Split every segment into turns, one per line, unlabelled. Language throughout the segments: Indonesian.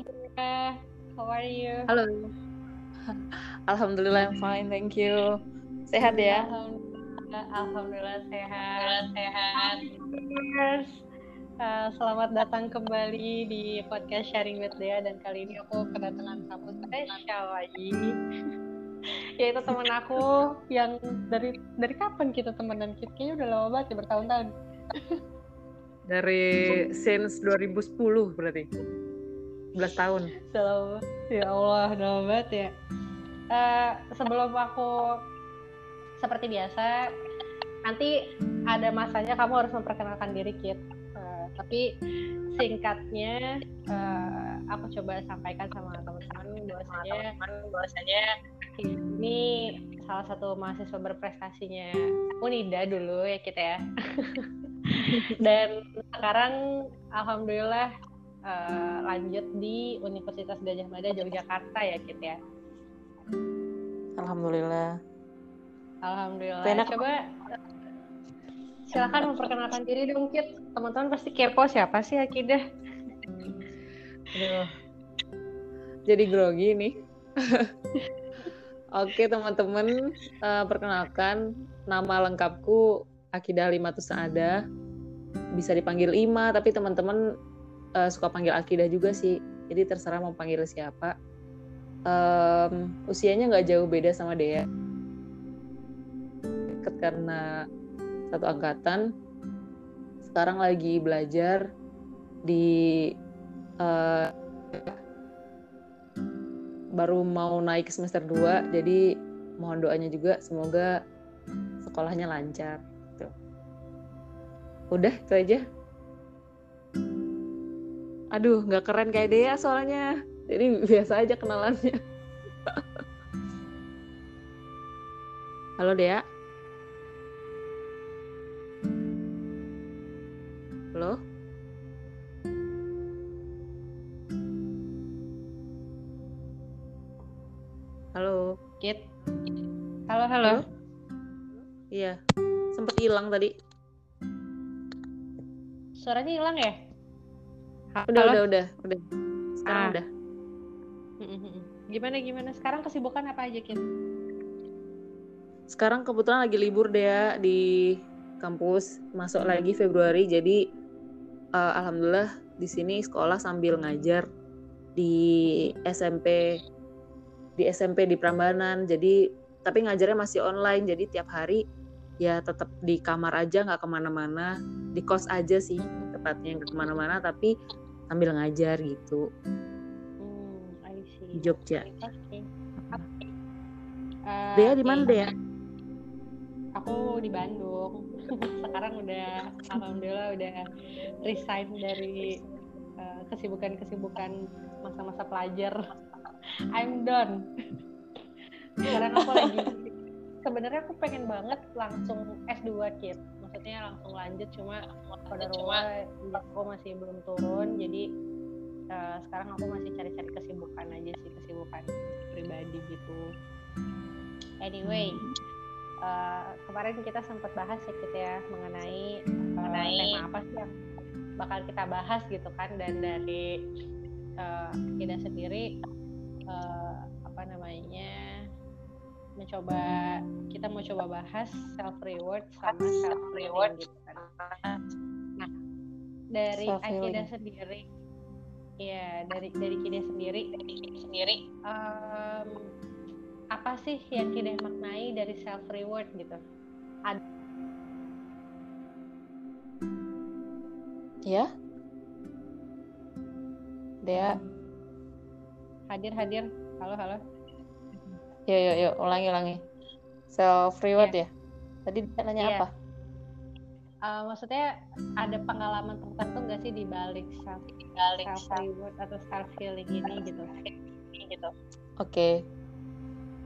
Hai how are you?
Halo. Alhamdulillah I'm fine, thank you. Sehat ya?
Alhamdulillah, Alhamdulillah sehat, sehat. Uh, selamat datang kembali di podcast Sharing with Dea dan kali ini aku kedatangan tamu spesial lagi. Yaitu teman aku yang dari dari kapan kita temenan? Kayaknya udah lama banget ya bertahun-tahun.
Dari since 2010 berarti. 11 tahun.
Selalu. Ya Allah, lama banget ya. Uh, sebelum aku seperti biasa, nanti ada masanya kamu harus memperkenalkan diri, Kit. Uh, tapi singkatnya, uh, aku coba sampaikan sama teman-teman bahwasanya, bahwasanya ini salah satu mahasiswa berprestasinya Unida dulu ya kita ya. Dan sekarang alhamdulillah uh, lanjut di Universitas Gajah Mada Yogyakarta ya Kit ya.
Alhamdulillah.
Alhamdulillah. Penak. Coba silakan memperkenalkan diri dong Kit. Teman-teman pasti kepo siapa sih Akidah?
Aduh. Jadi grogi nih. Oke teman-teman, uh, perkenalkan nama lengkapku Akidah Limatus Ada. Bisa dipanggil Ima, tapi teman-teman uh, suka panggil Akidah juga sih. Jadi terserah mau panggil siapa. Um, usianya nggak jauh beda sama Dea. Deket karena satu angkatan. Sekarang lagi belajar di uh, baru mau naik semester 2 jadi mohon doanya juga semoga sekolahnya lancar gitu. udah itu aja aduh nggak keren kayak Dea soalnya. Jadi biasa aja kenalannya. Halo Dea. Halo? Halo?
Kit halo halo, halo?
iya. Sempet hilang tadi.
Suaranya hilang ya
udah Halo? udah udah udah. Sekarang ah. udah.
Gimana gimana? Sekarang kesibukan apa aja Kit
sekarang kebetulan lagi libur deh ya di kampus. Masuk lagi Februari jadi uh, alhamdulillah di sini sekolah sambil ngajar di SMP di SMP di Prambanan. Jadi tapi ngajarnya masih online jadi tiap hari ya tetap di kamar aja nggak ke mana-mana. Di kos aja sih tepatnya nggak ke mana-mana tapi sambil ngajar gitu
hmm, I see.
di Jogja.
Okay.
Uh, Dea di mana Dea?
Aku di Bandung. Sekarang udah alhamdulillah udah resign dari uh, kesibukan-kesibukan masa-masa pelajar. I'm done. Sekarang aku lagi sebenarnya aku pengen banget langsung S2 kit maksudnya langsung lanjut cuma pada rumah aku masih belum turun jadi uh, sekarang aku masih cari-cari kesibukan aja sih kesibukan pribadi gitu. Anyway uh, kemarin kita sempat bahas ya kita ya mengenai mengenai uh, tema apa sih yang bakal kita bahas gitu kan dan dari uh, kita sendiri uh, apa namanya mencoba kita mau coba bahas self reward sama self reward gitu kan. Nah, dari Akida sendiri ya dari dari Kida sendiri sendiri um, apa sih yang Kida maknai dari self reward gitu? Ada
Ya. Dea.
Hadir hadir. Halo halo.
Yuk, yuk, yuk, ulangi, ulangi. Self reward yeah. ya. Tadi dia nanya yeah. apa?
Uh, maksudnya ada pengalaman tertentu nggak sih di balik self, self reward atau self healing ini gitu? gitu.
Oke, okay.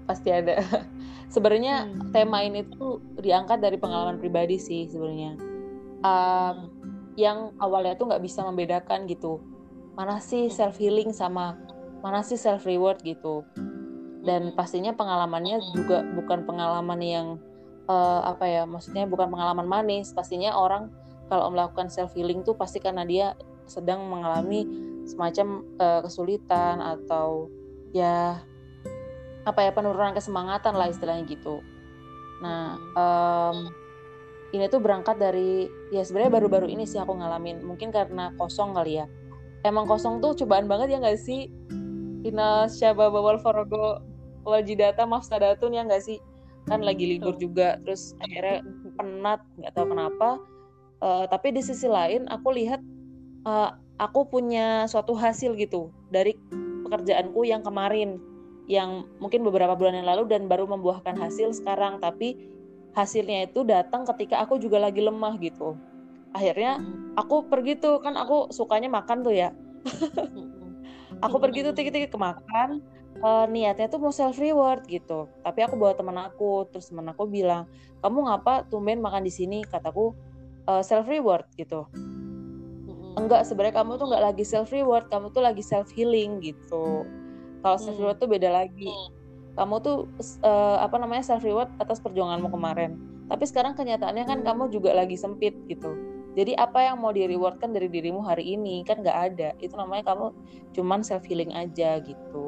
pasti ada. sebenarnya hmm. tema ini tuh diangkat dari pengalaman pribadi sih sebenarnya. Um, yang awalnya tuh nggak bisa membedakan gitu. Mana sih self healing sama mana sih self reward gitu dan pastinya pengalamannya juga bukan pengalaman yang uh, apa ya maksudnya bukan pengalaman manis pastinya orang kalau melakukan self healing tuh pasti karena dia sedang mengalami semacam uh, kesulitan atau ya apa ya penurunan kesemangatan lah istilahnya gitu. Nah, um, ini tuh berangkat dari ya sebenarnya baru-baru ini sih aku ngalamin. Mungkin karena kosong kali ya. Emang kosong tuh cobaan banget ya nggak sih? Ina syaba bawal forogo wajidata mafsadatun ya nggak sih? Kan lagi libur juga, terus akhirnya penat, nggak tahu kenapa. Uh, tapi di sisi lain aku lihat uh, aku punya suatu hasil gitu dari pekerjaanku yang kemarin yang mungkin beberapa bulan yang lalu dan baru membuahkan hasil sekarang. Tapi hasilnya itu datang ketika aku juga lagi lemah gitu. Akhirnya aku pergi tuh kan aku sukanya makan tuh ya. Aku pergi tuh tiki-tiki ke makan uh, niatnya tuh mau self reward gitu tapi aku bawa teman aku terus teman aku bilang kamu ngapa tumben makan di sini kataku uh, self reward gitu enggak sebenarnya kamu tuh enggak lagi self reward kamu tuh lagi self healing gitu kalau self reward tuh beda lagi. Kamu tuh uh, apa namanya self reward atas perjuanganmu kemarin. Tapi sekarang kenyataannya kan kamu juga lagi sempit gitu. Jadi apa yang mau di rewardkan dari dirimu hari ini kan nggak ada. Itu namanya kamu cuman self healing aja gitu.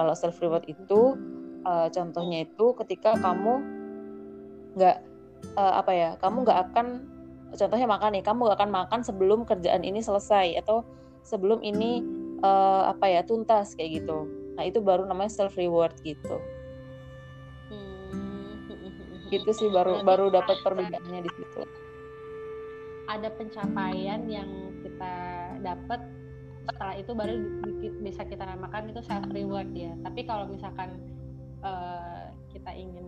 Kalau self reward itu uh, contohnya itu ketika kamu nggak uh, apa ya, kamu nggak akan contohnya makan nih, kamu nggak akan makan sebelum kerjaan ini selesai atau sebelum ini uh, apa ya tuntas kayak gitu. Nah itu baru namanya self reward gitu. Hmm. gitu sih baru baru dapat perbedaannya di situ.
Ada pencapaian yang kita dapat setelah itu baru bisa kita namakan itu self reward ya tapi kalau misalkan uh, kita ingin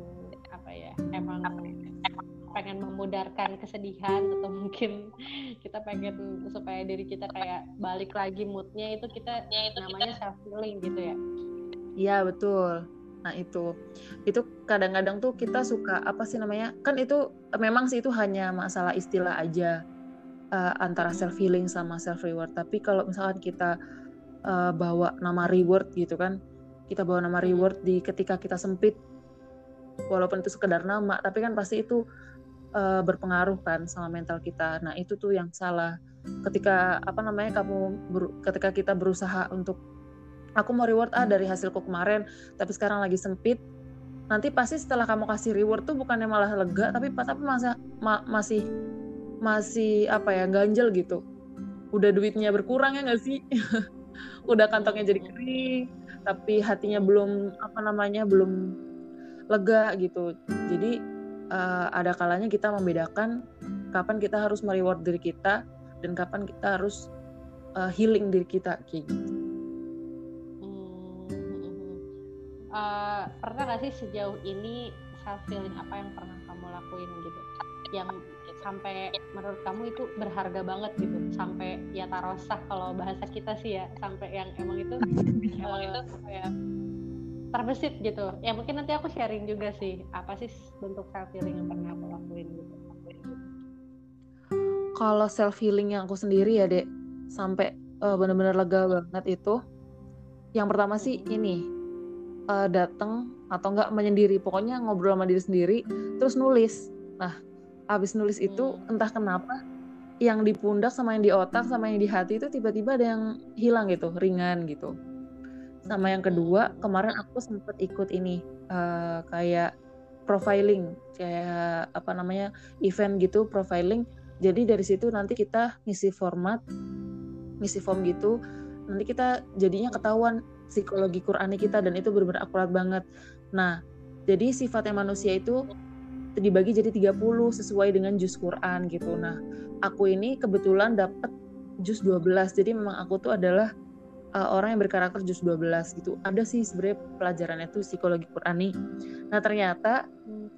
apa ya emang pengen memudarkan kesedihan atau mungkin kita pengen supaya diri kita kayak balik lagi moodnya itu kita ya, itu namanya self healing gitu ya
Iya betul. Nah itu, itu kadang-kadang tuh kita suka apa sih namanya? Kan itu memang sih itu hanya masalah istilah aja uh, antara self healing sama self reward. Tapi kalau misalkan kita uh, bawa nama reward gitu kan, kita bawa nama reward di ketika kita sempit, walaupun itu sekedar nama, tapi kan pasti itu uh, berpengaruh kan sama mental kita. Nah itu tuh yang salah. Ketika apa namanya kamu ber, ketika kita berusaha untuk aku mau reward ah dari hasilku kemarin tapi sekarang lagi sempit nanti pasti setelah kamu kasih reward tuh bukannya malah lega tapi tapi masih ma, masih masih apa ya ganjel gitu. Udah duitnya berkurang ya nggak sih? Udah kantongnya jadi kering tapi hatinya belum apa namanya belum lega gitu. Jadi uh, ada kalanya kita membedakan kapan kita harus mereward diri kita dan kapan kita harus uh, healing diri kita kayak gitu.
Uh, pernah gak sih sejauh ini self feeling apa yang pernah kamu lakuin gitu? Yang sampai menurut kamu itu berharga banget gitu? Sampai ya tarosah kalau bahasa kita sih ya sampai yang emang itu emang itu kayak terbesit gitu. Ya mungkin nanti aku sharing juga sih apa sih bentuk self healing yang pernah aku lakuin gitu.
Kalau self healing yang aku sendiri ya dek sampai uh, benar-benar lega banget itu yang pertama sih ini uh, datang atau enggak menyendiri pokoknya ngobrol sama diri sendiri terus nulis. Nah abis nulis itu hmm. entah kenapa yang di pundak sama yang di otak sama yang di hati itu tiba-tiba ada yang hilang gitu ringan gitu sama yang kedua kemarin aku sempat ikut ini uh, kayak profiling kayak apa namanya event gitu profiling jadi dari situ nanti kita ngisi format ngisi form gitu nanti kita jadinya ketahuan psikologi Qurani kita dan itu benar-benar akurat banget. Nah, jadi sifatnya manusia itu dibagi jadi 30 sesuai dengan juz Quran gitu. Nah, aku ini kebetulan dapat juz 12. Jadi memang aku tuh adalah uh, orang yang berkarakter juz 12 gitu. Ada sih sebenarnya pelajarannya tuh psikologi Qurani. Nah, ternyata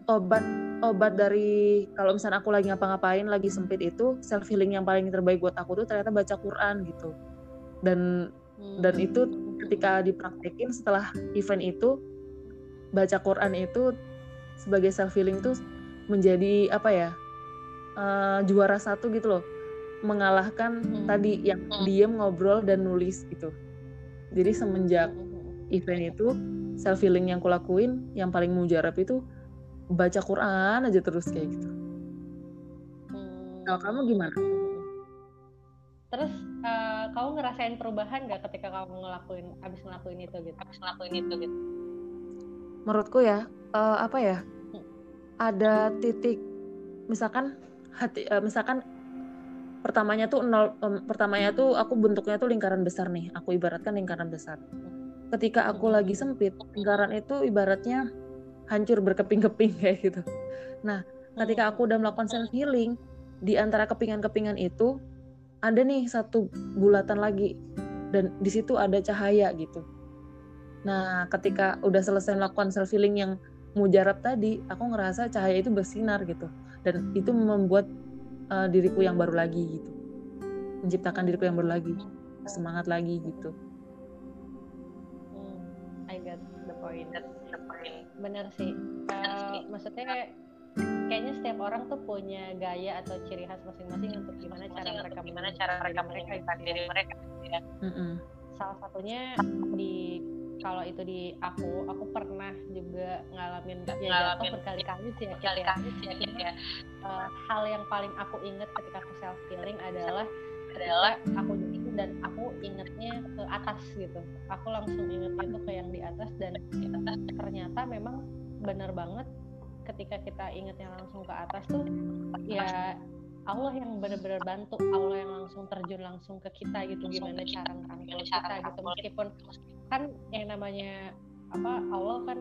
obat obat dari kalau misalnya aku lagi ngapa-ngapain lagi sempit itu self healing yang paling terbaik buat aku tuh ternyata baca Quran gitu. Dan dan itu ketika dipraktekin setelah event itu baca Quran itu sebagai self healing tuh menjadi apa ya uh, juara satu gitu loh mengalahkan hmm. tadi yang hmm. diem ngobrol dan nulis gitu jadi semenjak hmm. event itu self healing yang kulakuin yang paling mujarab itu baca Quran aja terus kayak gitu. Hmm. Kalau kamu gimana?
Terus uh, kamu ngerasain perubahan gak ketika kamu ngelakuin abis ngelakuin itu gitu
abis ngelakuin itu gitu menurutku ya uh, apa ya ada titik misalkan hati uh, misalkan pertamanya tuh nol um, pertamanya tuh aku bentuknya tuh lingkaran besar nih aku ibaratkan lingkaran besar. Ketika aku lagi sempit lingkaran itu ibaratnya hancur berkeping-keping kayak gitu. Nah ketika aku udah melakukan self healing di antara kepingan-kepingan itu ada nih satu bulatan lagi dan di situ ada cahaya gitu nah ketika udah selesai melakukan self healing yang mujarab tadi aku ngerasa cahaya itu bersinar gitu. Dan itu membuat uh, diriku yang baru lagi gitu. Menciptakan diriku yang baru lagi. Semangat lagi gitu.
Hmm, I get the point. The point. Bener sih. Uh, maksudnya kayak kayaknya setiap orang tuh punya gaya atau ciri khas masing-masing untuk gimana cara mereka gimana cara mereka mereka diri mereka ya. Mm -hmm. salah satunya di kalau itu di aku aku pernah juga ngalamin ya ngalamin berkali-kali sih ya, berkali ya. Sih ya, ya. Uh, hal yang paling aku inget ketika aku self healing adalah adalah aku itu dan aku ingetnya ke atas gitu aku langsung ingetnya itu ke yang di atas dan ternyata memang benar banget ketika kita ingetnya langsung ke atas tuh ya Allah yang benar-benar bantu Allah yang langsung terjun langsung ke kita gitu gimana cara merangkul kita gitu. meskipun kan yang namanya apa Allah kan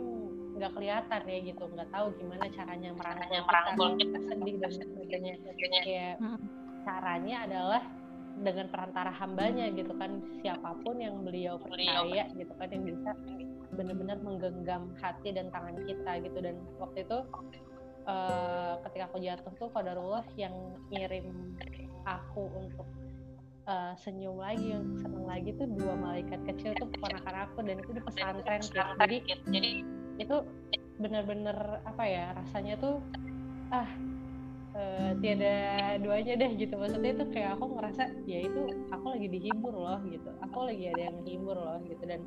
nggak kelihatan ya gitu nggak tahu gimana caranya merangkul, merangkul kita, kita. sedih dan sebagainya. Ya caranya adalah dengan perantara hambanya gitu kan siapa pun yang beliau percaya. gitu kan yang bisa benar-benar menggenggam hati dan tangan kita gitu. Dan waktu itu uh, ketika aku jatuh tuh Qadarullah yang ngirim aku untuk uh, senyum lagi untuk seneng lagi tuh dua malaikat kecil tuh keponakan aku dan itu di pesantren gitu jadi jadi itu bener-bener apa ya rasanya tuh ah uh, tiada duanya deh gitu. Maksudnya itu kayak aku ngerasa ya itu aku lagi dihibur loh gitu. Aku lagi ada yang menghibur loh gitu. Dan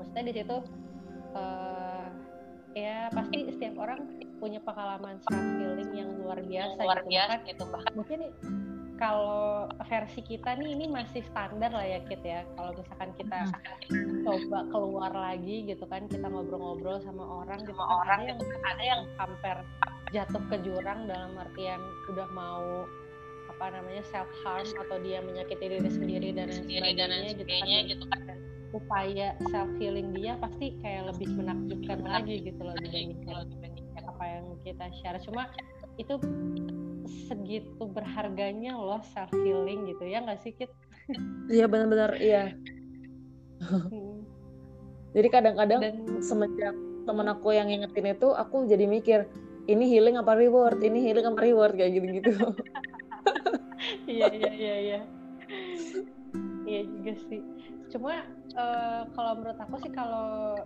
maksudnya di situ uh, ya pasti setiap orang punya pengalaman self healing yang luar biasa
luar
gitu.
biasa bahkan, gitu
bahkan mungkin kalau versi kita nih ini masih standar lah ya Kit ya kalau misalkan kita hmm. coba keluar lagi gitu kan kita ngobrol-ngobrol sama orang
gitu kan, orang
ada yang ada yang hampir jatuh ke jurang dalam artian udah mau apa namanya self harm atau dia menyakiti diri sendiri dan lain sebagainya gitu kan gitu kan upaya self healing dia pasti kayak lebih menakjubkan lagi gitu loh dibandingkan apa yang kita share cuma itu segitu berharganya loh self healing gitu ya nggak sih Kit?
Iya benar-benar iya. Hmm. Jadi kadang-kadang Dan, semenjak temen aku yang ingetin itu aku jadi mikir ini healing apa reward, ini healing apa reward kayak gitu-gitu.
iya iya iya iya. Iya juga sih. Cuma uh, kalau menurut aku sih kalau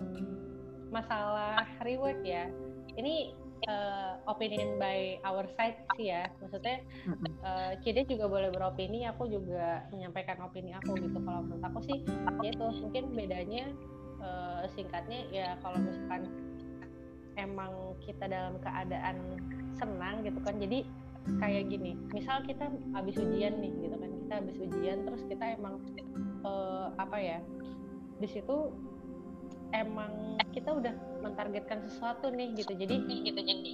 masalah reward ya ini uh, opinion by our side sih ya. Maksudnya uh, Cide juga boleh beropini aku juga menyampaikan opini aku gitu. Kalau menurut aku sih ya itu mungkin bedanya uh, singkatnya ya kalau misalkan emang kita dalam keadaan senang gitu kan. Jadi kayak gini misal kita habis ujian nih gitu kan kita habis ujian terus kita emang uh, apa ya di situ emang kita udah mentargetkan sesuatu nih gitu. Jadi gitu jadi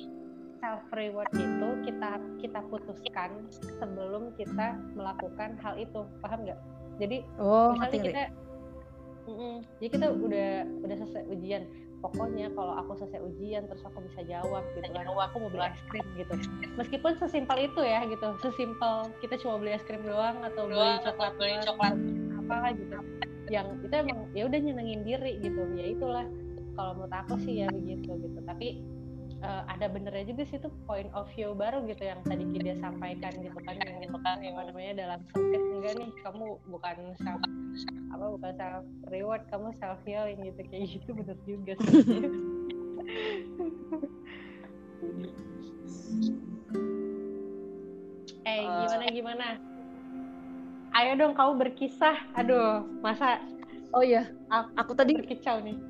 self reward itu kita kita putuskan sebelum kita melakukan hal itu. Paham nggak? Jadi oh, misalnya kita mm -mm, jadi kita udah udah selesai ujian. Pokoknya kalau aku selesai ujian terus aku bisa jawab gitu kan. Aku mau beli es krim gitu. Meskipun sesimpel itu ya gitu. Sesimpel kita cuma beli es krim doang atau doang, beli coklat beli coklat. apa gitu yang itu emang ya udah nyenengin diri gitu. Ya itulah kalau menurut aku sih ya begitu gitu. Tapi uh, ada benernya juga sih itu point of view baru gitu yang tadi dia sampaikan gitu kan yang itu kan yang namanya dalam sempit enggak nih kamu bukan self apa bukan self reward kamu self healing gitu. Kayak gitu bener juga sih. Eh gimana gimana ayo dong kamu berkisah. Aduh masa
oh iya aku, aku tadi
berkicau nih?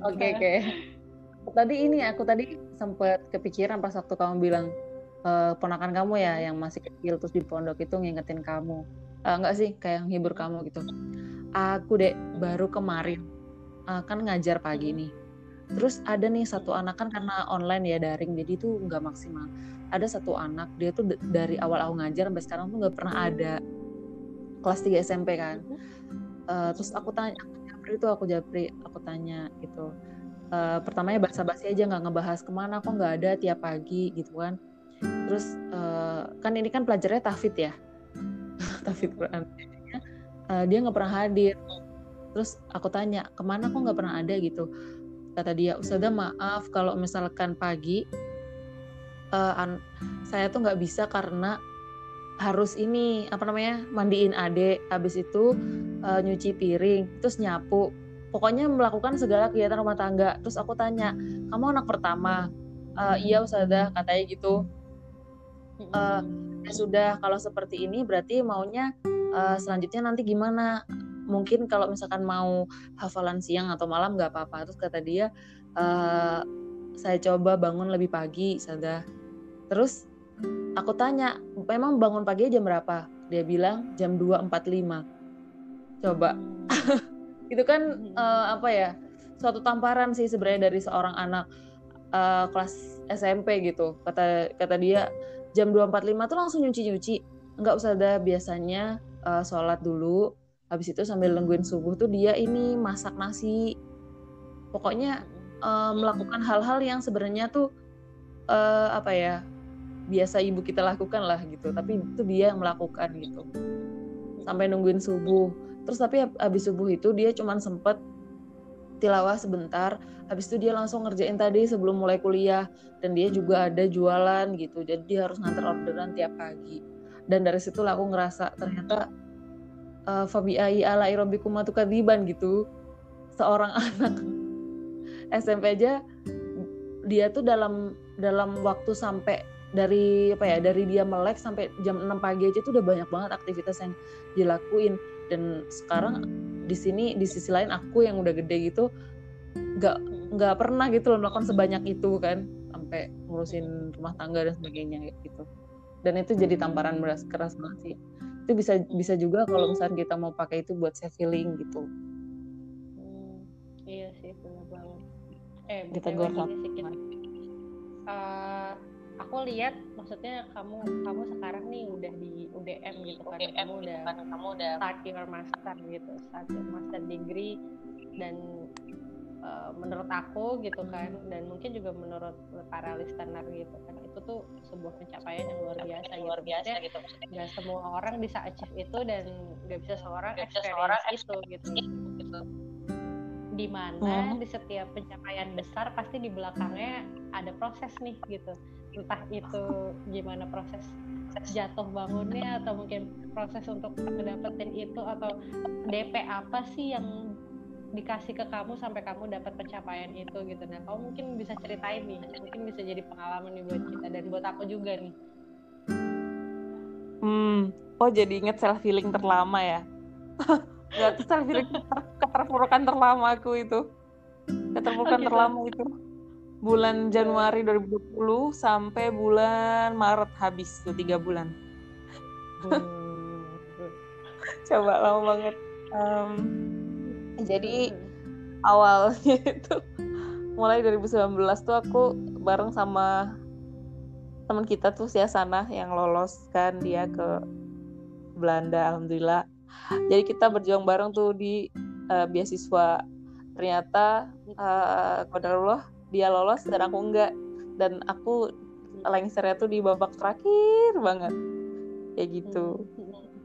Oke oke. Okay, okay. tadi ini aku tadi sempat kepikiran pas waktu kamu bilang e, ponakan kamu ya yang masih kecil terus di pondok itu ngingetin kamu. Uh, enggak sih kayak hibur kamu gitu. Aku dek baru kemarin uh, kan ngajar pagi nih. Terus ada nih satu anak kan karena online ya daring jadi itu nggak maksimal. Ada satu anak dia tuh dari awal aku ngajar sampai sekarang tuh nggak pernah ada kelas 3 SMP kan. Uh, terus aku tanya aku japri itu aku japri aku tanya gitu. Uh, pertamanya bahasa basi aja nggak ngebahas ke mana kok nggak ada tiap pagi gitu kan. Terus uh, kan ini kan pelajarnya tafid ya. Tafid Quran. Uh, dia nggak pernah hadir. Terus aku tanya ke mana kok nggak pernah ada? gitu. Kata dia Ustazah maaf kalau misalkan pagi uh, an saya tuh nggak bisa karena harus ini apa namanya mandiin adek habis itu uh, nyuci piring terus nyapu. Pokoknya melakukan segala kegiatan rumah tangga. Terus aku tanya kamu anak pertama? Uh, iya Ustazah katanya gitu. Uh, ya sudah kalau seperti ini berarti maunya uh, selanjutnya nanti gimana? Mungkin kalau misalkan mau hafalan siang atau malam nggak apa-apa. Terus kata dia uh, saya coba bangun lebih pagi sada terus aku tanya memang bangun pagi jam berapa? Dia bilang jam 2.45 coba. Itu kan uh, apa ya suatu tamparan sih sebenarnya dari seorang anak uh, kelas SMP gitu. Kata kata dia jam 2.45 tuh langsung nyuci-nyuci. Nggak usah ada biasanya uh, sholat dulu. Habis itu sambil nungguin subuh tuh dia ini masak nasi. Pokoknya uh, melakukan hal-hal yang sebenarnya tuh uh, apa ya biasa ibu kita lakukan lah gitu. Tapi itu dia yang melakukan gitu. Sampai nungguin subuh. Terus tapi habis subuh itu dia cuman sempet tilawah sebentar. Habis itu dia langsung ngerjain tadi sebelum mulai kuliah. Dan dia juga ada jualan gitu. Jadi dia harus nganter orderan tiap pagi. Dan dari situ aku ngerasa ternyata uh, Fabi ai ala tuh kadiban gitu. Seorang anak SMP aja dia tuh dalam dalam waktu sampai dari apa ya dari dia melek sampai jam 6 pagi aja tuh udah banyak banget aktivitas yang dilakuin. Dan sekarang di sini di sisi lain aku yang udah gede gitu nggak nggak pernah gitu loh melakukan sebanyak itu kan sampai ngurusin rumah tangga dan sebagainya gitu. Dan itu jadi tamparan beras keras banget sih. Itu bisa bisa juga kalau misalnya kita mau pakai itu buat self healing gitu.
Hmm, iya sih benar banget. Eh
kita gue
uh, aku lihat maksudnya kamu kamu sekarang nih udah di UDM gitu kan UDM, kamu udah kan, kamu udah start your master gitu start your master degree. Dan uh, menurut aku gitu kan dan mungkin juga menurut para listener gitu kan itu tuh sebuah pencapaian yang luar biasa yang gitu. luar biasa gitu nggak semua orang bisa achieve itu dan nggak bisa seorang gak bisa seorang itu gitu. gitu di mana hmm. di setiap pencapaian besar pasti di belakangnya ada proses nih gitu. Entah itu gimana proses jatuh bangunnya atau mungkin proses untuk mendapatkan itu atau DP apa sih yang dikasih ke kamu sampai kamu dapat pencapaian itu gitu. Nah kamu mungkin bisa ceritain nih mungkin bisa jadi pengalaman nih buat kita dan buat aku juga nih.
Hmm. Oh jadi inget self healing terlama ya? Gak self healing keterpurukan terlama aku itu. Keterpurukan oh, gitu. terlama itu. Bulan Januari 2020 sampai bulan Maret habis tuh tiga bulan. Hmm. coba lama banget. Um, jadi awalnya itu mulai 2019 tuh aku bareng sama teman kita tuh si Asana yang lolos kan dia ke Belanda alhamdulillah. Jadi kita berjuang bareng tuh di uh, beasiswa. Ternyata uh, kodarullah dia lolos dan aku enggak. Dan aku lengsernya tuh di babak terakhir banget. Kayak gitu.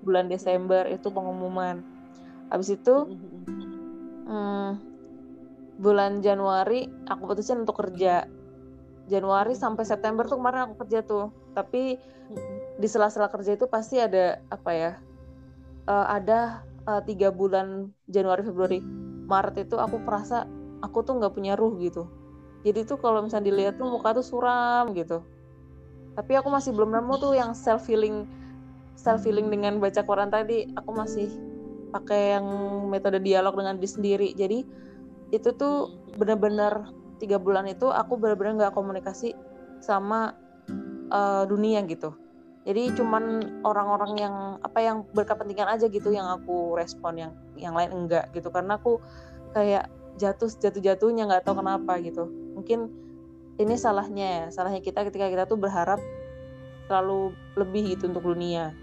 Bulan Desember itu pengumuman. Habis itu hmm, bulan Januari aku putusin untuk kerja. Januari sampai September tuh kemarin aku kerja tuh. Tapi di sela-sela kerja itu pasti ada apa ya uh, ada uh, tiga bulan Januari Februari Maret itu aku merasa aku tuh nggak punya ruh gitu. Jadi tuh kalau misalnya dilihat tuh muka tuh suram gitu. Tapi aku masih belum nemu tuh yang self healing self healing dengan baca Quran tadi. Aku masih pakai yang metode dialog dengan diri sendiri. Jadi itu tuh benar-benar tiga bulan itu aku benar-benar nggak komunikasi sama uh, dunia gitu jadi cuman orang-orang yang apa yang berkepentingan aja gitu yang aku respon yang yang lain enggak gitu. Karena aku kayak jatuh jatuh jatuhnya nggak tahu kenapa gitu. Mungkin ini salahnya ya salahnya kita ketika kita tuh berharap terlalu lebih gitu untuk dunia.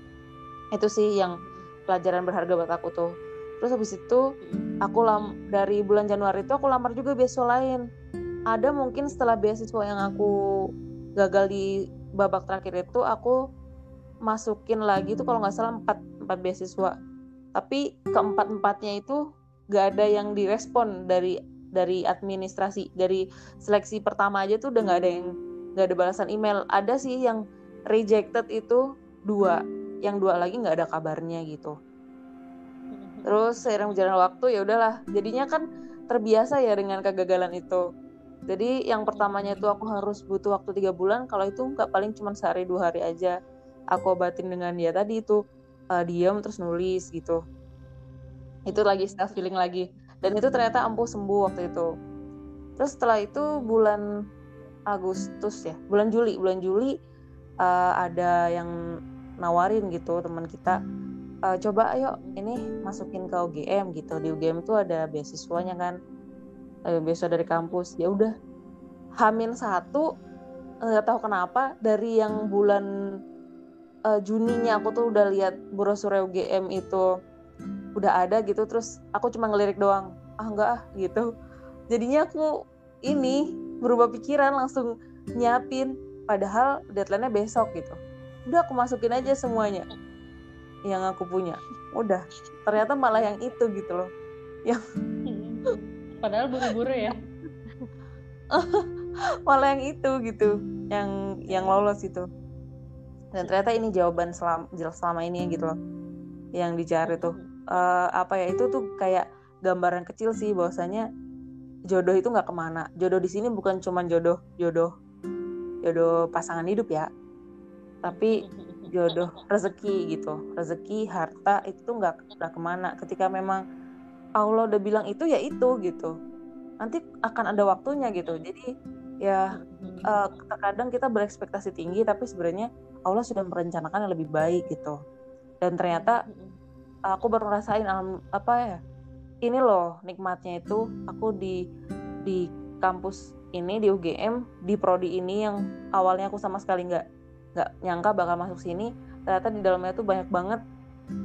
Itu sih yang pelajaran berharga buat aku tuh. Terus habis itu aku lam dari bulan Januari itu aku lamar juga beasiswa lain. Ada mungkin setelah beasiswa yang aku gagal di babak terakhir itu aku masukin lagi tuh kalau nggak salah empat empat beasiswa. Tapi keempat empatnya itu gak ada yang direspon dari dari administrasi. Dari seleksi pertama aja tuh udah nggak ada yang nggak ada balasan email. Ada sih yang rejected itu dua yang dua lagi nggak ada kabarnya gitu. Terus seiring berjalan waktu ya udahlah. Jadinya kan terbiasa ya dengan kegagalan itu. Jadi yang pertamanya itu aku harus butuh waktu tiga bulan kalau itu nggak paling cuma sehari dua hari aja aku obatin dengan ya tadi itu uh, diam terus nulis gitu. Itu lagi self feeling lagi. Dan itu ternyata ampuh sembuh waktu itu. Terus setelah itu bulan Agustus ya bulan Juli bulan Juli uh, ada yang nawarin gitu teman kita uh, coba ayo ini masukin ke UGM gitu. Di UGM tuh ada beasiswanya kan uh, beasiswa dari kampus. Ya udah Hamin satu nggak tahu kenapa dari yang bulan uh, Juninya aku tuh udah lihat brosur UGM itu udah ada gitu terus aku cuma ngelirik doang ah enggak ah gitu. Jadinya aku ini berubah pikiran langsung nyiapin padahal deadline-nya besok gitu. Udah aku masukin aja semuanya yang aku punya. Udah ternyata malah yang itu gitu loh. Yang
padahal buru-buru ya.
Malah yang itu gitu yang yang lolos itu dan ternyata ini jawaban selama, selama ini gitu loh yang dicari tuh. Uh, apa ya itu tuh kayak gambaran kecil sih bahwasanya jodoh itu nggak ke mana. Jodoh di sini bukan cuma jodoh jodoh jodoh pasangan hidup ya. Tapi jodoh rezeki gitu. Rezeki harta itu nggak nggak ke mana. Ketika memang Allah udah bilang itu ya itu gitu. Nanti akan ada waktunya gitu. Jadi ya uh, kadang kita berekspektasi tinggi tapi sebenarnya Allah sudah merencanakan yang lebih baik gitu. Dan ternyata aku baru ngerasain alam apa ya ini loh nikmatnya itu aku di di kampus ini di UGM di prodi ini yang awalnya aku sama sekali nggak nggak nyangka bakal masuk sini ternyata di dalamnya tuh banyak banget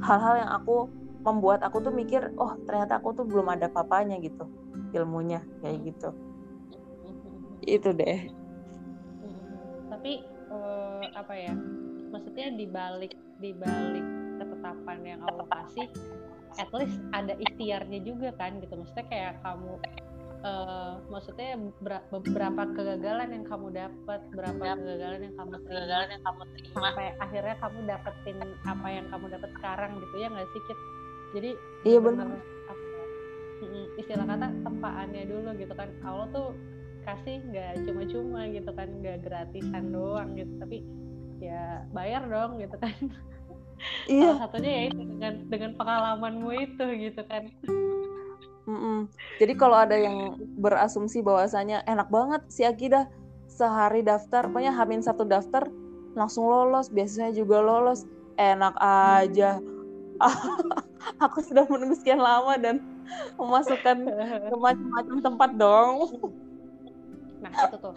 hal-hal yang aku membuat aku tuh mikir oh ternyata aku tuh belum ada papanya gitu ilmunya kayak gitu. Itu deh.
Tapi uh, apa ya maksudnya di balik di balik ketetapan yang Allah kasih at least ada ikhtiarnya juga kan gitu. Maksudnya kayak kamu uh, maksudnya beberapa kegagalan yang kamu dapat berapa kegagalan yang kamu terima kegagalan yang kamu terima. sampai akhirnya kamu dapetin apa yang kamu dapat sekarang gitu ya nggak sih Kit? jadi
iya benar.
istilah kata tempaannya dulu gitu kan. Allah tuh kasih nggak cuma-cuma gitu kan nggak gratisan doang gitu tapi ya bayar dong gitu kan iya. salah satunya ya itu dengan dengan pengalamanmu itu gitu kan
Mm-mm. Jadi kalau ada yang berasumsi bahwasanya enak banget si Akidah sehari daftar, pokoknya hamin satu daftar langsung lolos, biasanya juga lolos, enak aja. Aku sudah menunggu sekian lama dan memasukkan ke macam-macam tempat dong
nah itu tuh.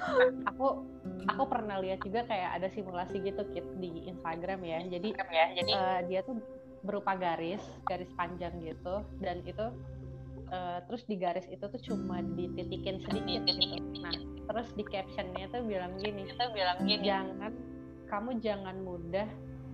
Aku aku pernah lihat juga kayak ada simulasi gitu kit di Instagram ya. Jadi ya jadi uh, dia tuh berupa garis garis panjang gitu dan itu uh, terus di garis itu tuh cuma dititikin sedikit gitu. Nah terus di captionnya tuh bilang gini itu bilang gini. Jangan kamu jangan mudah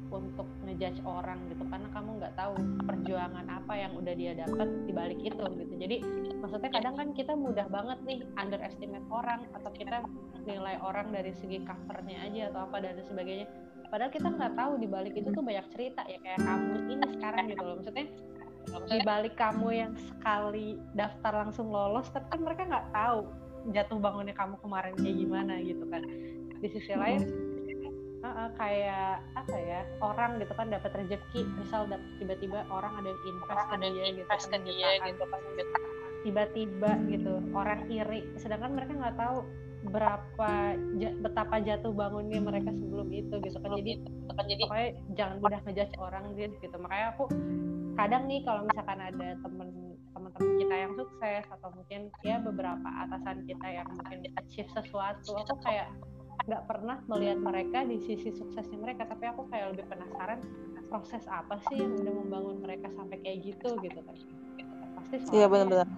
untuk ngejudge orang gitu karena kamu nggak tahu perjuangan apa yang udah dia dapat di balik itu gitu. Jadi maksudnya kadang kan kita mudah banget nih underestimate orang atau kita nilai orang dari segi covernya aja atau apa dan sebagainya. Padahal kita nggak tahu di balik itu tuh banyak cerita ya kayak kamu ini sekarang gitu loh. Maksudnya di balik kamu yang sekali daftar langsung lolos tapi kan mereka nggak tahu jatuh bangunnya kamu kemarin kayak gimana gitu kan. Di sisi lain uh, kayak apa ya orang gitu kan dapat rezeki. Misal tiba-tiba orang ada yang invest ke dia gitu invest ke dia gitu kan tiba-tiba gitu orang iri. Sedangkan mereka nggak tahu berapa betapa jatuh bangunnya mereka sebelum itu gitu kan. Jadi kan. Jadi pokoknya jangan mudah ngejudge orang gitu makanya aku kadang nih kalau misalkan ada temen teman-teman kita yang sukses atau mungkin ya beberapa atasan kita yang mungkin achieve sesuatu aku kayak nggak pernah melihat mereka di sisi suksesnya mereka tapi aku kayak lebih penasaran proses apa sih yang udah membangun mereka sampai kayak gitu gitu kan. Pasti
iya benar-benar.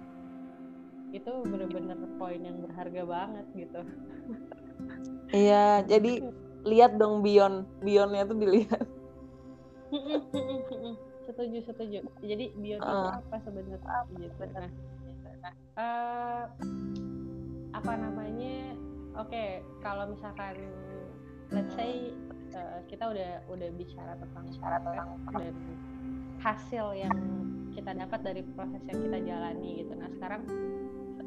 itu bener-bener poin yang berharga banget gitu.
Iya jadi lihat dong beyond beyondnya tuh dilihat.
Setuju setuju. Jadi beyond uh, itu ah. apa sebenarnya? Gitu nah uh, apa namanya oke okay, kalau misalkan let's say uh, kita udah udah bicara tentang syarat tentang dan hasil yang kita dapat dari proses yang kita jalani gitu. Nah sekarang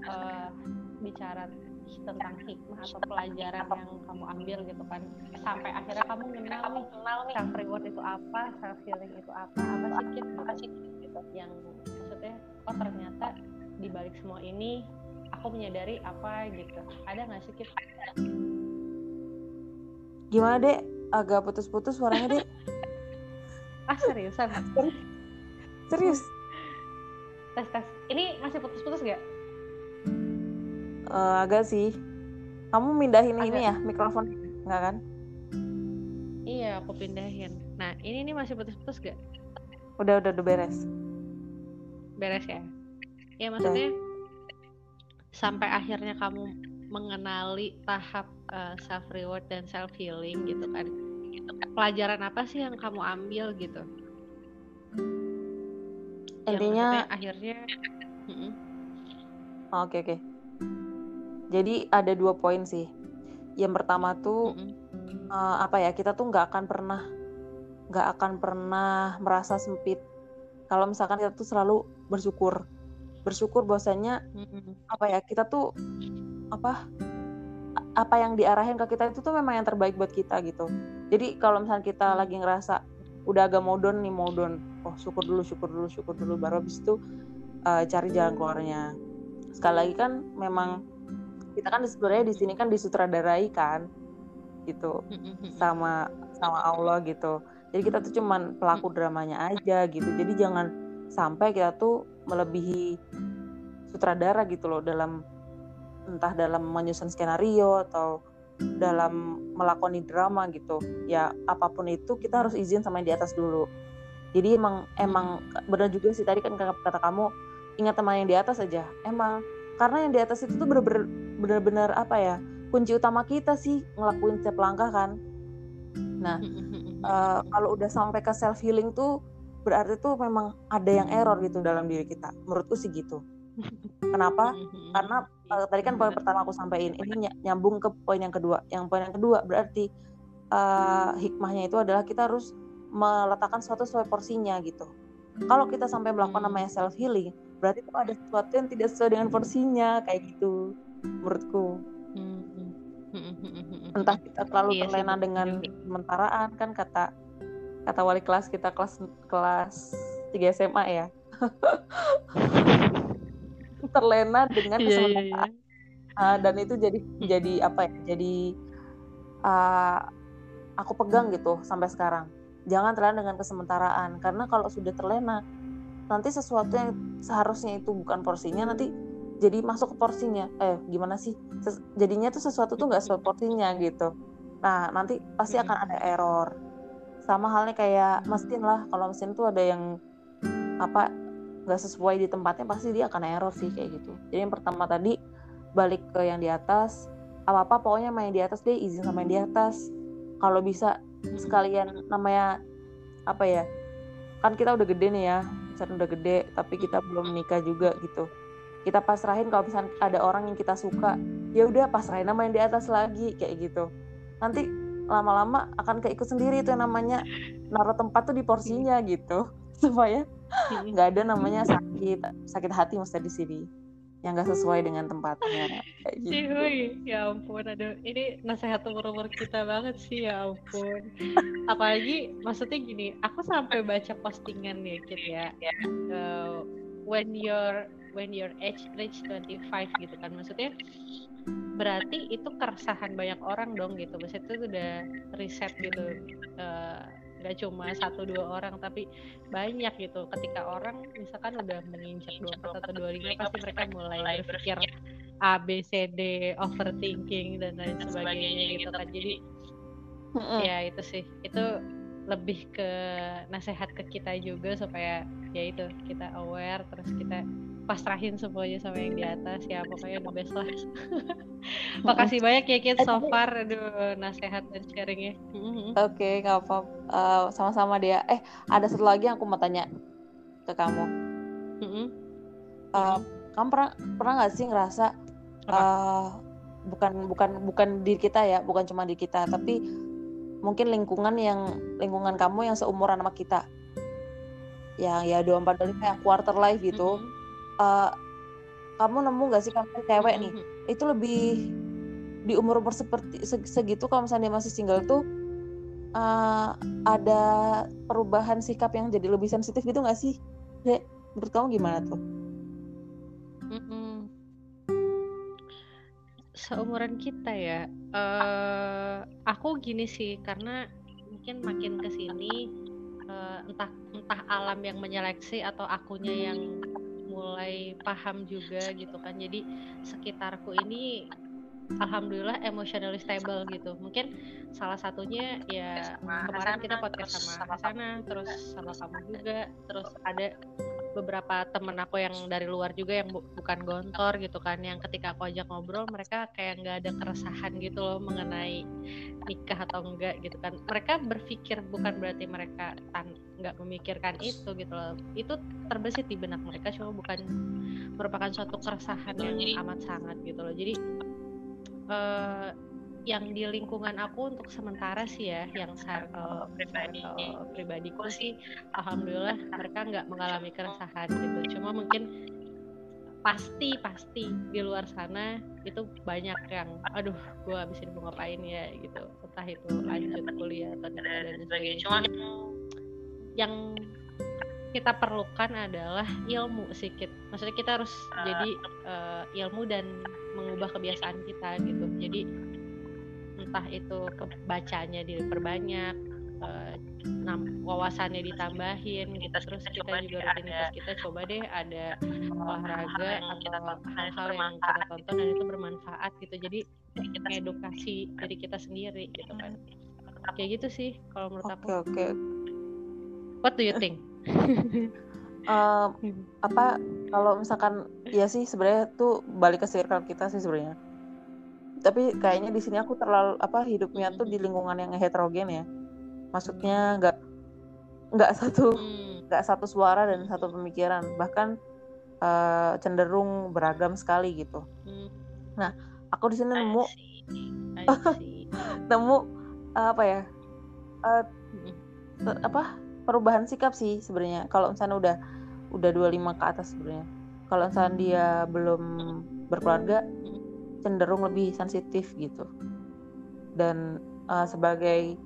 uh, bicara tentang hikmah atau pelajaran yang kamu ambil gitu kan sampai akhirnya kamu kenal nih kenal nih. self reward itu apa self healing itu apa apa sih kit apa sih gitu? yang maksudnya oh ternyata di balik semua ini aku menyadari apa gitu. Ada nggak sih kit?
Gimana dek? Agak putus-putus suaranya dek.
Ah seriusan?
Serius?
Tes tes. Ini masih putus-putus gak
uh, agak sih. Kamu mindahin agak. ini ya mikrofon. Nggak kan?
Iya aku pindahin. Nah ini nih masih putus-putus gak
udah udah udah beres.
Beres ya? Ya maksudnya udah. Sampai akhirnya kamu mengenali tahap uh, self reward dan self healing gitu kan. Pelajaran apa sih yang kamu ambil gitu?
Intinya
akhirnya
oke oke. Okay, okay jadi ada dua poin sih. Yang pertama tuh mm-hmm. uh, apa ya kita tuh nggak akan pernah nggak akan pernah merasa sempit. Kalau misalkan kita tuh selalu bersyukur bersyukur bahwasanya mm-hmm. apa ya kita tuh apa apa yang diarahin ke kita itu tuh memang yang terbaik buat kita gitu. Jadi kalau misalnya kita lagi ngerasa udah agak modon nih modon oh syukur dulu syukur dulu syukur dulu baru habis itu uh, cari jalan keluarnya. Sekali lagi kan memang kita kan sebenarnya di sini kan disutradarai kan gitu sama sama Allah gitu. Jadi kita tuh cuman pelaku dramanya aja gitu. Jadi jangan sampai kita tuh melebihi sutradara gitu loh dalam entah dalam menyusun skenario atau dalam melakoni drama gitu. Ya apa pun itu kita harus izin sama yang di atas dulu. Jadi emang emang benar juga sih tadi kan kata kamu ingat teman yang di atas aja. Emang karena yang di atas itu tuh bener-bener benar-benar apa ya kunci utama kita sih ngelakuin setiap langkah kan. Nah uh, kalau udah sampai ke self healing tuh berarti tuh memang ada yang error gitu dalam diri kita. Menurutku sih gitu. Kenapa? Karena uh, tadi kan poin pertama aku sampaikan ini nyambung ke poin yang kedua. Yang poin yang kedua berarti uh, hikmahnya itu adalah kita harus meletakkan suatu sesuai porsinya gitu. Kalau kita sampai melakukan namanya self healing berarti itu ada sesuatu yang tidak sesuai dengan porsinya kayak gitu. Menurutku. Hmm. entah kita terlalu iya, terlena dengan sementaraan kan kata kata wali kelas kita kelas kelas 3 SMA ya. Terlena dengan kesementaraan yeah, yeah, yeah. Uh, dan itu jadi jadi apa ya jadi uh, aku pegang gitu sampai sekarang. Jangan terlena dengan kesementaraan karena kalau sudah terlena nanti sesuatu yang seharusnya itu bukan porsinya nanti jadi masuk ke porsinya. Eh gimana sih? Ses jadinya tuh sesuatu tuh nggak sesuai porsinya gitu. Nah nanti pasti akan ada error sama halnya kayak mesin lah kalau mesin tuh ada yang apa nggak sesuai di tempatnya pasti dia akan error sih kayak gitu. Jadi yang pertama tadi balik ke yang di atas apa apa pokoknya main di atas deh izin sama yang di atas. Kalau bisa sekalian namanya apa ya kan kita udah gede nih ya misalnya udah gede tapi kita belum menikah juga gitu. Kita pasrahin kalau misalnya ada orang yang kita suka ya udah pasrahin nama yang di atas lagi kayak gitu. Nanti lama-lama akan keikut sendiri itu yang namanya naruh tempat tuh di porsinya gitu. Supaya nggak ada namanya sakit sakit hati mesti di sini yang nggak sesuai dengan tempatnya.
Kayak gitu. ya ampun aduh ini nasihat umur umur kita banget sih ya ampun. Apalagi maksudnya gini aku sampai baca postingan ya Kit ya. Uh, when you're when your age reach 25 gitu kan maksudnya berarti itu keresahan banyak orang dong gitu. Maksudnya itu udah riset gitu uh, nggak cuma satu dua orang tapi banyak gitu. Ketika orang misalkan udah menginjak 24 atau 25 pasti mereka mulai berpikir A B C D overthinking dan lain sebagainya gitu kan. Jadi ya itu sih. Itu lebih ke nasihat ke kita juga supaya ya itu kita aware terus kita pasrahin semuanya sama yang di atas ya pokoknya the best lah. Makasih banyak ya Kit so far. Aduh nasihat dan sharingnya.
Oke okay, nggak apa uh, sama-sama dia eh ada satu lagi yang aku mau tanya ke kamu. Uh, kamu pernah pernah nggak sih ngerasa uh, bukan bukan bukan di kita ya bukan cuma di kita tapi mungkin lingkungan yang lingkungan kamu yang seumuran sama kita. Yang ya dua empat yang quarter life gitu. Mm -hmm uh, kamu nemu gak sih kamu cewek nih? Itu lebih di umur umur seperti segitu kalau misalnya dia masih single tuh uh, ada perubahan sikap yang jadi lebih sensitif gitu gak sih? Dek, menurut kamu gimana tuh?
Seumuran kita ya uh, aku gini sih karena mungkin makin ke sini uh, entah entah alam yang menyeleksi atau akunya yang mulai paham juga gitu kan. Jadi sekitarku ini alhamdulillah emotionally stable gitu. Mungkin salah satunya ya kemarin kita podcast sama sana terus sama kamu juga. Terus ada beberapa temen aku yang dari luar juga yang bu bukan gontor gitu kan. Yang ketika aku ajak ngobrol mereka kayak nggak ada keresahan gitu loh mengenai nikah atau enggak gitu kan. Mereka berpikir bukan berarti mereka tan nggak memikirkan itu gitu loh. Itu terbesit di benak mereka cuma bukan merupakan suatu keresahan yang amat sangat gitu loh. Jadi uh, yang di lingkungan aku untuk sementara sih ya yang circle pribadi. circle pribadiku sih alhamdulillah mereka nggak mengalami keresahan gitu. Cuma mungkin pasti pasti di luar sana itu banyak yang aduh gue abis ini mau ngapain ya gitu. Entah itu lanjut kuliah atau dan sebagainya. cuma yang kita perlukan adalah ilmu sedikit maksudnya kita harus jadi uh, ilmu dan mengubah kebiasaan kita gitu. Jadi entah itu kebacanya diperbanyak uh, wawasannya ditambahin gitu. Terus kita juga rutinitas kita coba deh ada olahraga atau hal-hal yang kita tonton dan itu bermanfaat gitu. Jadi kita edukasi dari kita sendiri gitu kan. Kayak gitu sih kalau menurut aku.
Oke okay,
what do you think?
Uh, apa kalau misalkan ya sih sebenarnya tuh balik ke circle kita sih sebenarnya. Tapi kayaknya di sini aku terlalu apa hidupnya tuh di lingkungan yang heterogen ya. Maksudnya nggak nggak satu hmm. nggak satu suara dan satu pemikiran. Bahkan uh, cenderung beragam sekali gitu. Hmm. nah aku di sini nemu nemu uh, apa ya uh, apa perubahan sikap sih sebenarnya. Kalau misalnya udah udah 25 ke atas sebenarnya. Kalau misalnya dia belum berkeluarga cenderung lebih sensitif gitu. Dan uh, sebagai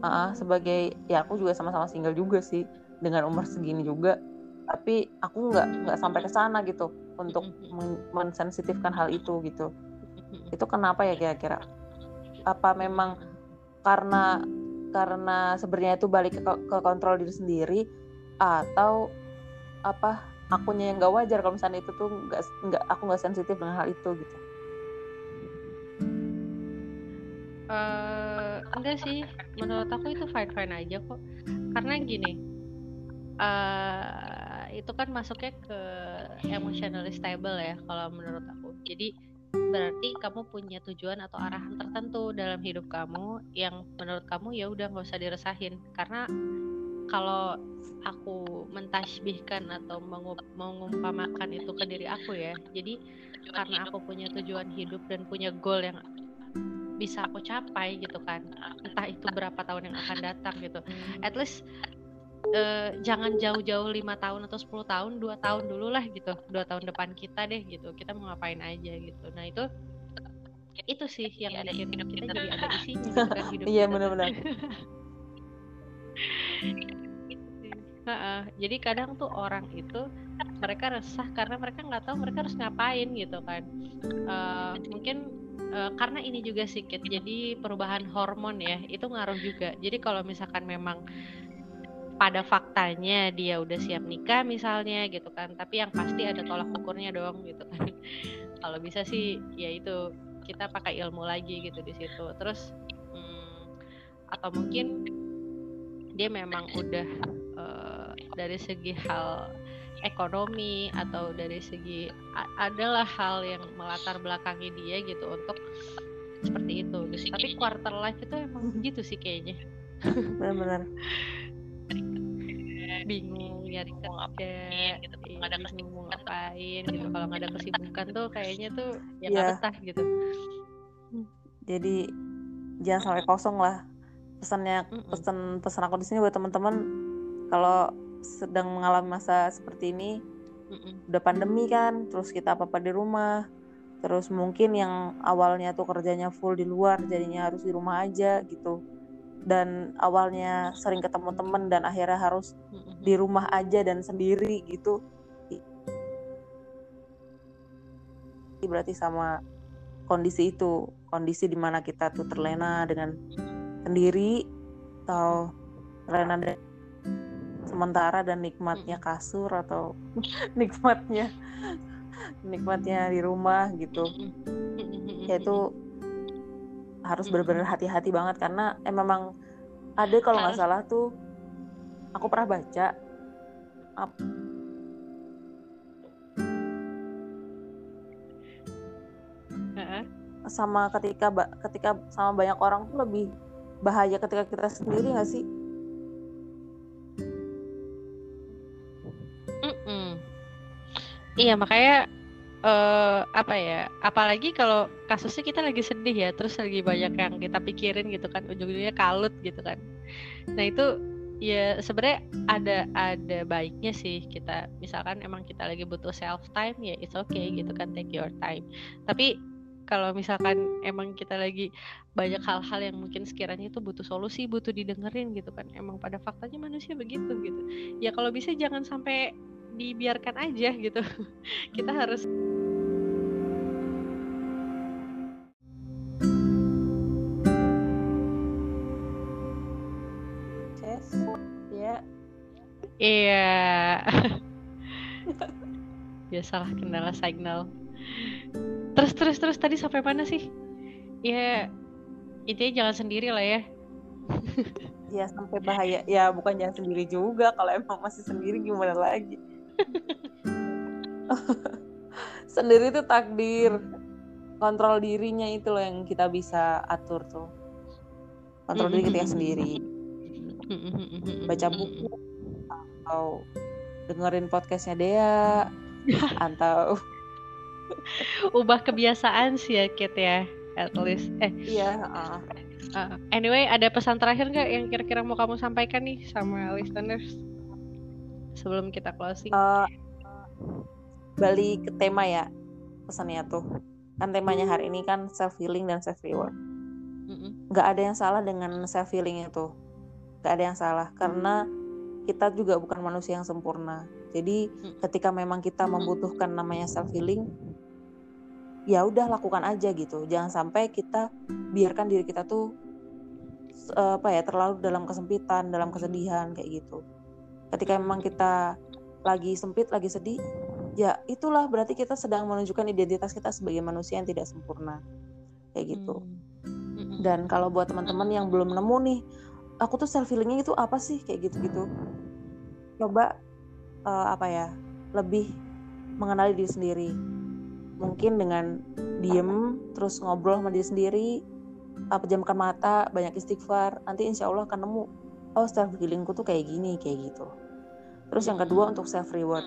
uh, sebagai ya aku juga sama-sama single juga sih. Dengan umur segini juga. Tapi aku nggak nggak sampai ke sana gitu untuk mensensitifkan hal itu gitu. Itu kenapa ya kira-kira? Apa memang karena karena sebenarnya itu balik ke, ke kontrol diri sendiri atau apa akunya yang nggak wajar kalau misalnya itu tuh nggak nggak aku nggak sensitif dengan hal itu gitu.
Uh, enggak sih. Menurut aku itu fine fine aja kok. Karena gini uh, itu kan masuknya ke emotionally stable ya kalau menurut aku. Jadi berarti kamu punya tujuan atau arahan tertentu dalam hidup kamu yang menurut kamu ya udah nggak usah diresahin. Karena kalau aku mentasbihkan atau mengumpamakan itu ke diri aku ya jadi karena aku punya tujuan hidup dan punya goal yang bisa aku capai gitu kan entah itu berapa tahun yang akan datang gitu. At least uh, jangan jauh-jauh lima tahun atau 10 tahun dua tahun dulu lah gitu. Dua tahun depan kita deh gitu. Kita mau ngapain aja gitu. Nah itu itu sih yang ada bikin hidup kita jadi ada isinya gitu kan hidup
iya benar-benar.
Uh, jadi kadang tuh orang itu mereka resah karena mereka nggak tahu mereka harus ngapain gitu kan. Uh, mungkin uh, karena ini juga sedikit jadi perubahan hormon ya itu ngaruh juga. Jadi kalau misalkan memang pada faktanya dia udah siap nikah misalnya gitu kan. Tapi yang pasti ada tolak ukurnya dong gitu kan. Kalau bisa sih ya itu kita pakai ilmu lagi gitu di situ. Terus hmm, atau mungkin dia memang udah uh, dari segi hal ekonomi atau dari segi adalah hal yang melatar belakangi dia gitu untuk seperti itu gitu. tapi quarter life itu emang begitu sih kayaknya.
Benar-benar
bingung nyari kerja ngapain, gitu iya, nggak ada kesibukan ngapain gitu. Kalau nggak ada kesibukan tuh kayaknya tuh ya nggak yeah. betah gitu.
Jadi jangan sampai kosong lah. Pesannya pesan pesan aku di sini buat teman-teman kalau sedang mengalami masa seperti ini Mm-mm. udah pandemi kan terus kita apa apa di rumah terus mungkin yang awalnya tuh kerjanya full di luar jadinya harus di rumah aja gitu. Dan awalnya sering ketemu temen dan akhirnya harus di rumah aja dan sendiri gitu. Berarti sama kondisi itu kondisi di mana kita tuh terlena dengan sendiri atau terlena dengan sementara dan nikmatnya kasur atau nikmatnya nikmatnya di rumah gitu. Ya itu harus benar-benar hati-hati banget karena eh, memang ada kalau nggak salah tuh aku pernah baca sama ketika ketika sama banyak orang tuh lebih bahaya ketika kita sendiri nggak sih?
Iya makanya uh, apa ya apalagi kalau kasusnya kita lagi sedih ya terus lagi banyak yang kita pikirin gitu kan ujung-ujungnya kalut gitu kan. Nah itu ya sebenarnya ada ada baiknya sih kita misalkan emang kita lagi butuh self time ya it's okay gitu kan take your time. Tapi kalau misalkan emang kita lagi banyak hal-hal yang mungkin sekiranya itu butuh solusi butuh didengerin gitu kan emang pada faktanya manusia begitu gitu. Ya kalau bisa jangan sampai dibiarkan aja gitu. Kita harus Iya. Biasalah kendala signal. Terus terus terus tadi sampai mana sih? Ya intinya jangan sendiri lah ya.
ya sampai bahaya. Ya bukan jangan sendiri juga. Kalau emang masih sendiri gimana lagi? sendiri itu takdir kontrol dirinya itu loh yang kita bisa atur tuh kontrol diri kita sendiri baca buku atau dengerin podcastnya Dea atau
ubah kebiasaan sih ya Kit ya at least. Eh
iya uh.
Uh, anyway ada pesan terakhir nggak yang kira-kira mau kamu sampaikan nih sama listeners sebelum kita closing? Uh,
balik ke tema ya pesannya tuh. Kan temanya hari ini kan self healing dan self reward nggak ada yang salah dengan self healing itu. Nggak ada yang salah karena kita juga bukan manusia yang sempurna. Jadi ketika memang kita membutuhkan namanya self healing ya udah lakukan aja gitu. Jangan sampai kita biarkan diri kita tuh apa ya terlalu dalam kesempitan dalam kesedihan kayak gitu. Ketika memang kita lagi sempit lagi sedih ya itulah berarti kita sedang menunjukkan identitas kita sebagai manusia yang tidak sempurna. Kayak gitu. Hmm. dan kalau buat teman-teman yang belum nemu nih aku tuh self healingnya itu apa sih? Kayak gitu gitu coba uh, apa ya lebih mengenali diri sendiri. Mungkin dengan diem terus ngobrol sama diri sendiri uh, pejamkan mata banyak istighfar nanti insya Allah akan nemu oh self healingku tuh kayak gini kayak gitu. Terus yang kedua untuk self reward.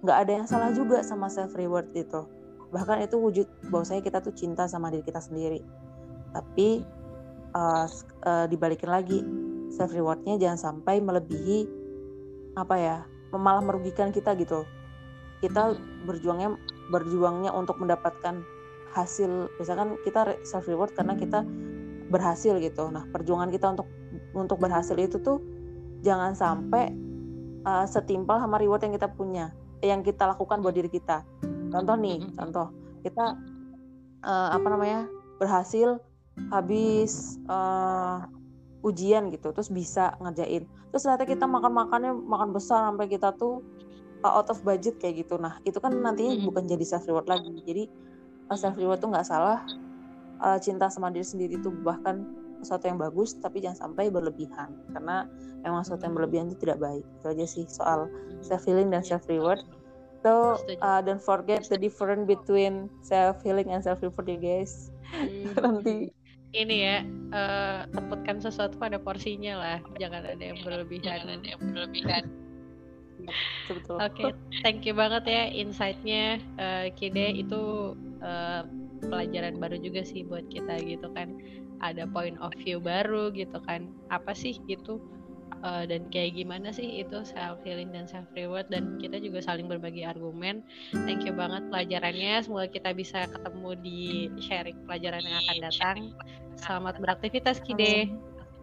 Nggak ada yang salah juga sama self reward itu. Bahkan itu wujud bahwa saya kita tuh cinta sama diri kita sendiri. Tapi uh, uh, dibalikin lagi. Self rewardnya jangan sampai melebihi apa ya malah merugikan kita gitu. Kita berjuangnya berjuangnya untuk mendapatkan hasil. Misalkan kita self reward karena kita berhasil gitu. Nah perjuangan kita untuk untuk berhasil itu tuh jangan sampai uh, setimpal sama reward yang kita punya yang kita lakukan buat diri kita. Contoh nih contoh. Kita uh, apa namanya berhasil habis uh, ujian gitu terus bisa ngerjain. Terus ternyata kita makan makannya makan besar sampai kita tuh uh, out of budget kayak gitu. Nah itu kan nantinya bukan jadi self reward lagi. Jadi uh, self reward tuh nggak salah. Uh, cinta sama diri sendiri tuh bahkan sesuatu yang bagus tapi jangan sampai berlebihan. Karena memang sesuatu yang berlebihan itu tidak baik. Itu aja sih soal self healing dan self reward. So uh, don't forget the difference between self healing and self reward ya guys. Hmm. nanti
ini ya uh, tempatkan sesuatu pada porsinya lah. Jangan ada yang berlebihan. jangan ada yang berlebihan. Oke, okay, thank you banget ya insightnya uh, Kide. Itu uh, pelajaran baru juga sih buat kita gitu kan. Ada point of view baru gitu kan. Apa sih gitu uh, dan kayak gimana sih itu self healing dan self reward dan kita juga saling berbagi argumen. Thank you banget pelajarannya. Semoga kita bisa ketemu di sharing pelajaran yang akan datang. selamat beraktivitas Kide.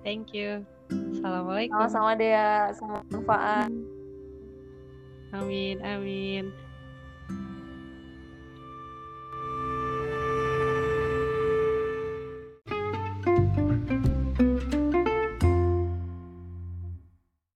Thank you. Assalamualaikum.
Sama-sama Dea. Semoga manfaat
amin amin